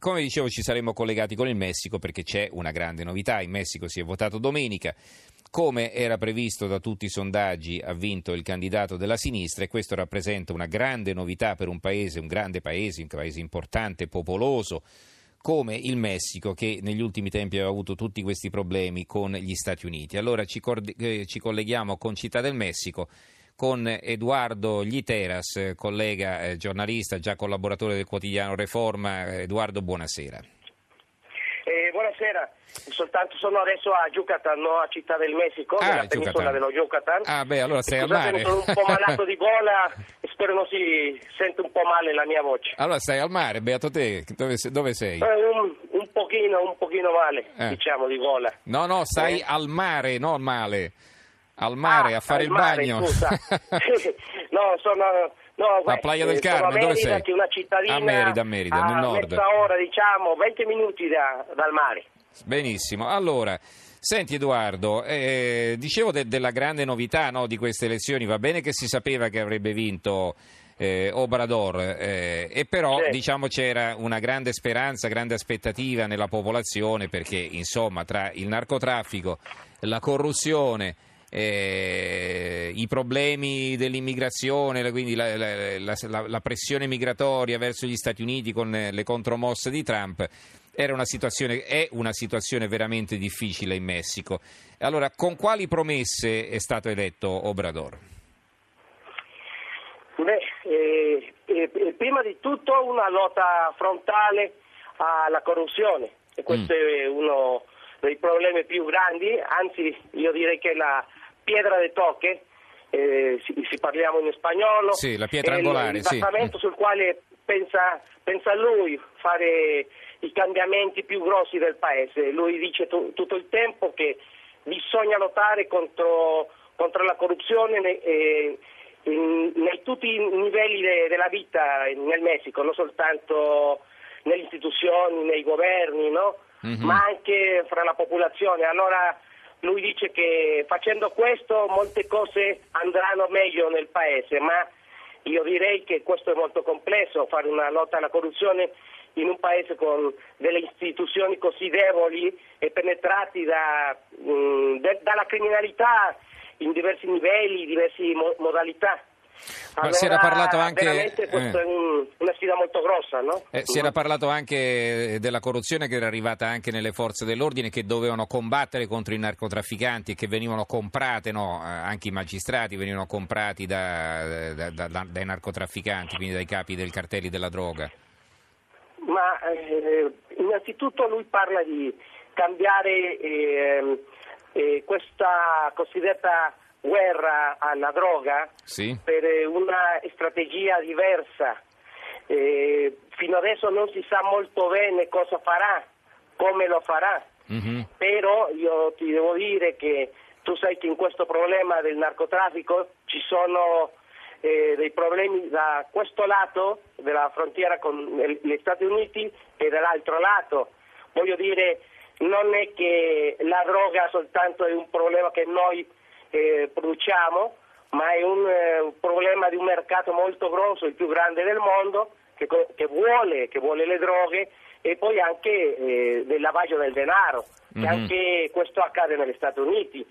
come dicevo ci saremmo collegati con il Messico perché c'è una grande novità, in Messico si è votato domenica, come era previsto da tutti i sondaggi ha vinto il candidato della sinistra e questo rappresenta una grande novità per un paese, un grande paese, un paese importante, popoloso come il Messico che negli ultimi tempi aveva avuto tutti questi problemi con gli Stati Uniti. Allora ci, eh, colleghiamo con Città del Messico con Edoardo Gliteras, collega eh, giornalista, già collaboratore del quotidiano Reforma. Edoardo, buonasera. Eh, buonasera, soltanto sono adesso a Yucatan, no? a Città del Messico, ah, nella penisola Yucatan. dello Yucatan. Ah, beh, allora sei Scusate, al mare. sono un po' malato di gola spero non si sente un po' male la mia voce. Allora sei al mare, beato te, dove, dove sei? Eh, un, un, pochino, un pochino male, eh. diciamo, di gola. No, no, stai eh. al mare, non male al mare ah, a fare il mare, bagno. no, sono no, la Playa del Carmen, dove sei? Che è una cittadina a Merida, a Merida, nel nord. mezza ora, diciamo, 20 minuti da, dal mare. Benissimo. Allora, Senti Edoardo, eh, dicevo de- della grande novità no, di queste elezioni, va bene che si sapeva che avrebbe vinto eh, Obrador, eh, e però sì. diciamo c'era una grande speranza, grande aspettativa nella popolazione perché insomma tra il narcotraffico, la corruzione, eh, i problemi dell'immigrazione, quindi la, la, la, la, pressione migratoria verso gli Stati Uniti con le contromosse di Trump, era una situazione, è una situazione veramente difficile in Messico. Allora, con quali promesse è stato eletto Obrador? Beh, eh, eh, prima di tutto una lotta frontale alla corruzione e questo mm. è uno dei problemi più grandi, anzi io direi che la piedra de toque, eh, si, si, parliamo in spagnolo, sì, la pietra angolare, il basamento sì. sul quale pensa, pensa, lui fare i cambiamenti più grossi del paese. Lui dice t- tutto il tempo che bisogna lottare contro, contro la corruzione nei, eh, in, nei tutti i livelli de, della vita nel Messico, non soltanto nelle istituzioni, nei governi, no? mm-hmm. ma anche fra la popolazione. Allora lui dice che facendo questo molte cose andranno meglio nel paese, ma io direi che questo è molto complesso, fare una lotta alla corruzione in un paese con delle istituzioni così deboli e penetrati da, mh, mm, de, dalla criminalità in diversi livelli, diverse mo- modalità. Allora, si era parlato anche. Veramente questa eh. è un, una sfida molto grossa, no? Eh, si era parlato anche della corruzione che era arrivata anche nelle forze dell'ordine che dovevano combattere contro i narcotrafficanti e che venivano comprate, no? Eh, anche i magistrati venivano comprati da, da, da, dai narcotrafficanti, quindi dai capi dei cartelli della droga. Ma eh, innanzitutto lui parla di cambiare eh, eh, questa cosiddetta guerra alla droga sì. per una strategia diversa. Eh, fino adesso non si sa molto bene cosa farà, come lo farà, mm-hmm. però io ti devo dire che tu sai che in questo problema del narcotraffico ci sono eh, dei problemi da questo lato della frontiera con gli Stati Uniti e dall'altro lato. Voglio dire, non è che la droga soltanto è un problema che noi eh, produciamo, ma è un eh, problema di un mercato molto grosso, il più grande del mondo, che, che, vuole, che vuole, le droghe e poi anche eh, del lavaggio del denaro, mm-hmm. anche questo accade negli Stati Uniti.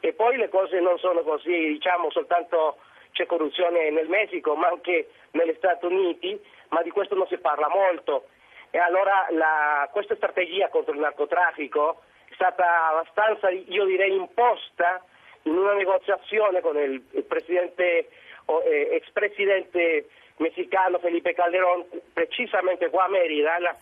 E poi le cose non sono così, diciamo, soltanto c'è corruzione nel Messico, ma anche negli Stati Uniti, ma di questo non si parla molto. E allora la, questa strategia contro il narcotraffico è stata abbastanza, io direi, imposta in una negoziazione con il, presidente, eh, ex presidente messicano Felipe Calderón, precisamente qua a Merida, la,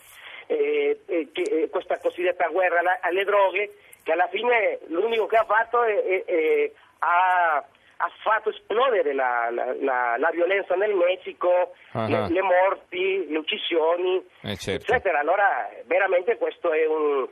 eh, eh, questa cosiddetta guerra alle droghe, che alla fine l'unico che ha fatto è, è, è ha, ha, fatto esplodere la, la, la, la, violenza nel Messico, uh-huh. le, le, morti, le uccisioni, eh certo. eccetera. Allora veramente questo è un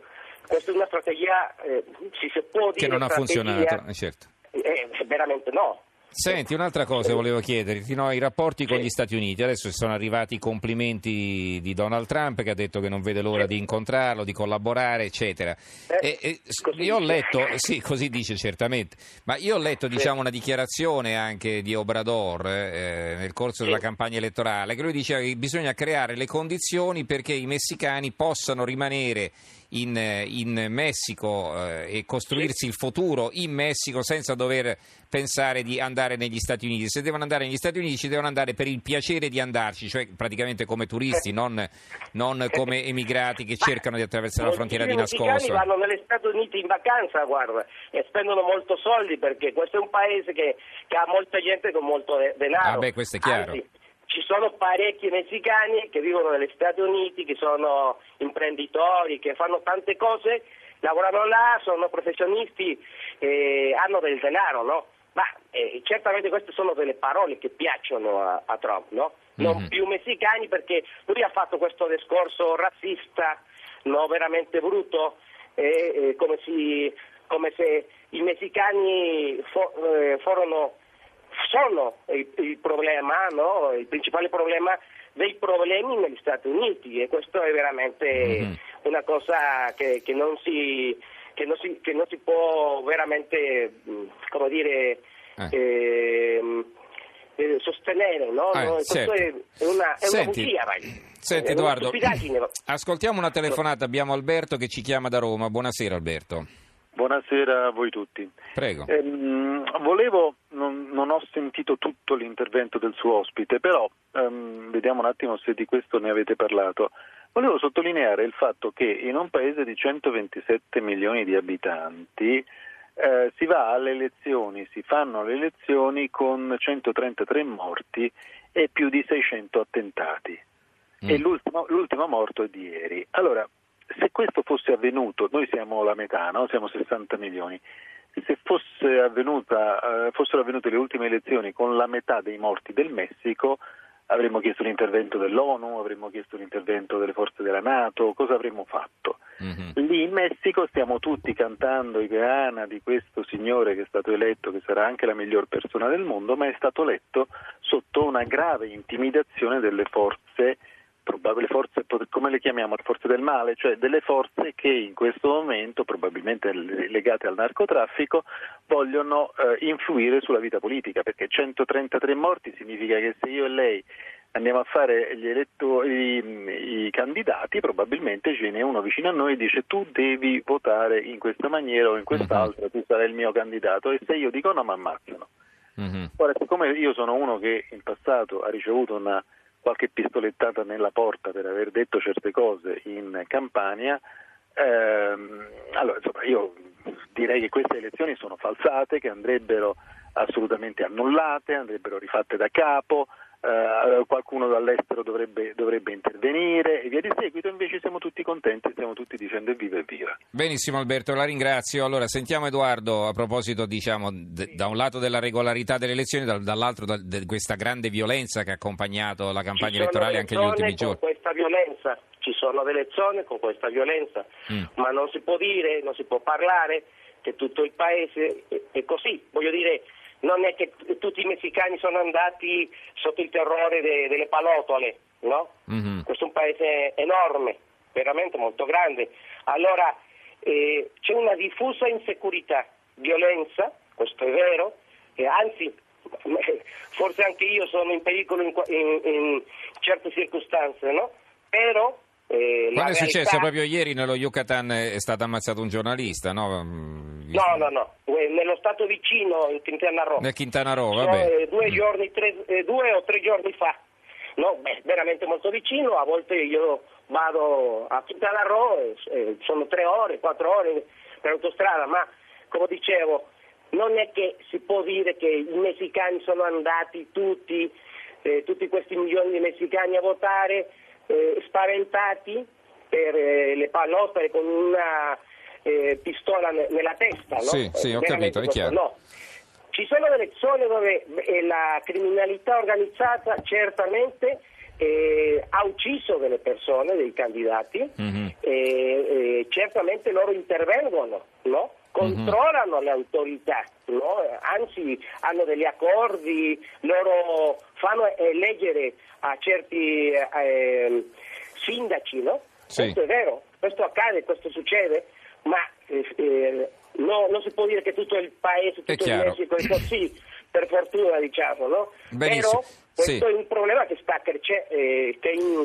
questa è una strategia, eh, si può dire... Che non ha funzionato, eh, certo. Eh, veramente no. Senti, un'altra cosa volevo chiederti, no? i rapporti con gli Stati Uniti, adesso sono arrivati i complimenti di Donald Trump che ha detto che non vede l'ora di incontrarlo, di collaborare, eccetera. Eh, E- e io ho letto, sì, così dice certamente, ma io ho letto diciamo, una dichiarazione anche di Obrador eh, nel corso della campagna elettorale, che lui diceva che bisogna creare le condizioni perché i messicani possano rimanere in, in Messico eh, e costruirsi il futuro in Messico senza dover pensare di andare negli Stati Uniti. Se devono andare negli Stati Uniti ci devono andare per il piacere di andarci, cioè praticamente come turisti, non, non come emigrati che cercano di attraversare la frontiera di nascosto. messicani vanno negli Stati Uniti in vacanza, guarda, e spendono molto soldi perché questo è un paese che, che ha molta gente con molto de- denaro. Ah, beh, questo è chiaro. Anzi, ci sono parecchi messicani che vivono negli Stati Uniti, che sono imprenditori, che fanno tante cose, lavorano là, sono professionisti, eh, hanno del denaro, no? Ma eh, certamente queste sono delle parole che piacciono a, a Trump, no? Non Mhm. più messicani perché lui ha fatto questo discorso razzista, no, veramente brutto, eh, eh, come, si- come se i messicani fo- eh, furono, sono il, il problema, no? il principale problema dei problemi negli Stati Uniti e questo è veramente Mhm. una cosa che, che non si, che, non si, che non si può veramente, mh, come dire, Eh. ehm, eh, sostenere, no? Eh, No, questo certo. è una, è una Senti, bugia, vai. Senti una Edoardo, ascoltiamo una telefonata, abbiamo Alberto che ci chiama da Roma. Buonasera Alberto. Buonasera a voi tutti. Prego. Ehm, volevo, non, non ho sentito tutto l'intervento del suo ospite, però ehm, vediamo un attimo se di questo ne avete parlato. Volevo sottolineare il fatto che in un paese di 127 milioni di abitanti eh, si va alle elezioni, si fanno le elezioni con 133 morti e più di 600 attentati. E Mm. l'ultimo, l'ultimo morto è di ieri. Allora, se questo fosse avvenuto, noi siamo la metà, no? siamo 60 milioni, se fosse avvenuta, eh, fossero avvenute le ultime elezioni con la metà dei morti del Messico, avremmo chiesto l'intervento dell'ONU, avremmo chiesto l'intervento delle forze della Nato, cosa avremmo fatto? Mhm. Lì in Messico stiamo tutti cantando i Peana di questo signore che è stato eletto, che sarà anche la miglior persona del mondo, ma è stato eletto sotto una grave intimidazione delle forze, probabile forze, come le chiamiamo, forze del male, cioè delle forze che in questo momento, probabilmente legate al narcotraffico, vogliono eh, influire sulla vita politica, perché 133 morti significa che se io e lei andiamo a fare gli eletto- i, candidati, probabilmente ce n'è uno vicino a noi e dice tu devi votare in questa maniera o in quest'altra, tu sarai il mio candidato e se io dico no mi ammazzano. Mhm. Ora, siccome io sono uno che in passato ha ricevuto una qualche pistolettata nella porta per aver detto certe cose in Campania, ehm, allora insomma io direi che queste elezioni sono falsate, che andrebbero assolutamente annullate, andrebbero rifatte da capo, eh, qualcuno dall'estero dovrebbe, dovrebbe intervenire e via di seguito, invece siamo tutti contenti, stiamo tutti dicendo evviva evviva. Benissimo Alberto, la ringrazio. Allora sentiamo Edoardo a proposito diciamo, d- da un lato della regolarità delle elezioni, dal- dall'altro da- di questa grande violenza che ha accompagnato la campagna elettorale anche negli ultimi giorni. Con questa violenza, ci sono delle zone con questa violenza, Mm. ma non si può dire, non si può parlare che tutto il paese è così. Voglio dire, non è che t- tutti i messicani sono andati sotto il terrore de- delle palotole, no? Mhm. Questo è un paese enorme, veramente molto grande. Allora eh, c'è una diffusa insicurezza, violenza, questo è vero, e anzi forse anche io sono in pericolo in, in- in certe circostanze, no? Però eh, Quando è successo realtà- proprio ieri nello Yucatan è stato ammazzato un giornalista, no? Mm, No, no, no, eh, nello stato vicino in Quintana Roo. Nel Quintana Roo, So, vabbè. eh, due, giorni, tre- eh, due o tre giorni fa, no? Beh, veramente molto vicino, a volte io vado a Quintana Roo, eh, sono tre ore, quattro ore per autostrada, ma come dicevo, non è che si può dire che i messicani sono andati tutti, eh, tutti questi milioni di messicani a votare eh, spaventati per eh, le pallottole con una eh, pistola ne- nella testa, no? Sì, sì, ho capito, è chiaro. no. Ci sono delle zone dove eh, la criminalità organizzata certamente eh, ha ucciso delle persone, dei candidati, Mhm. e, e certamente loro intervengono, no? Controllano mm-hmm. le autorità, no? anzi hanno degli accordi, loro fanno eleggere a certi eh, sindaci, no? Sì. Questo è vero, questo accade, questo succede, ma eh, eh no, non si può dire che tutto il paese, tutto il Messico è così, per fortuna diciamo, no? Benissimo. Però questo sì. è un problema che sta crece- eh,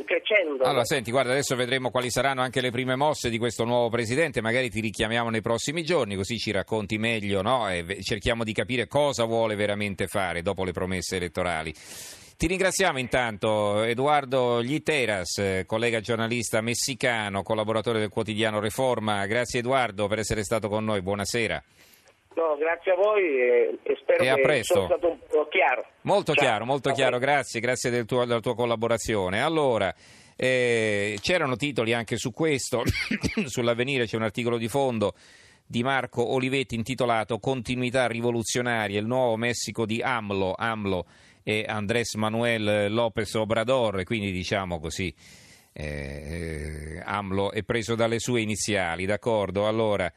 crescendo. Allora, senti, guarda, adesso vedremo quali saranno anche le prime mosse di questo nuovo presidente, magari ti richiamiamo nei prossimi giorni, così ci racconti meglio, no? E cerchiamo di capire cosa vuole veramente fare dopo le promesse elettorali. Ti ringraziamo intanto Edoardo Gliteras, collega giornalista messicano, collaboratore del quotidiano Reforma. Grazie Edoardo per essere stato con noi, buonasera. No, grazie a voi e, e spero e che sia stato chiaro. Molto Ciao. chiaro, molto Ciao. chiaro, grazie, grazie del tuo, della tua collaborazione. Allora, eh, c'erano titoli anche su questo, sull'avvenire c'è un articolo di fondo di Marco Olivetti intitolato Continuità rivoluzionaria, il nuovo Messico di AMLO, AMLO e Andrés Manuel López Obrador, quindi diciamo così. Eh, AMLO è preso dalle sue iniziali, d'accordo? Allora,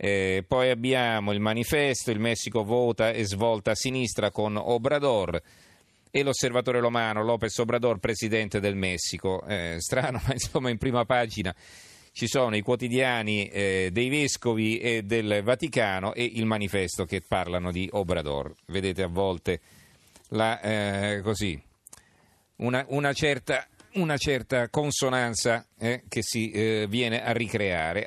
eh, poi abbiamo il manifesto, il Messico vota e svolta a sinistra con Obrador e l'osservatore romano Lopez Obrador, presidente del Messico. Eh, strano, ma insomma in prima pagina ci sono i quotidiani eh, dei vescovi e del Vaticano e il manifesto che parlano di Obrador. Vedete a volte la, eh, così, una, una, certa, una, certa, consonanza eh, che si eh, viene a ricreare.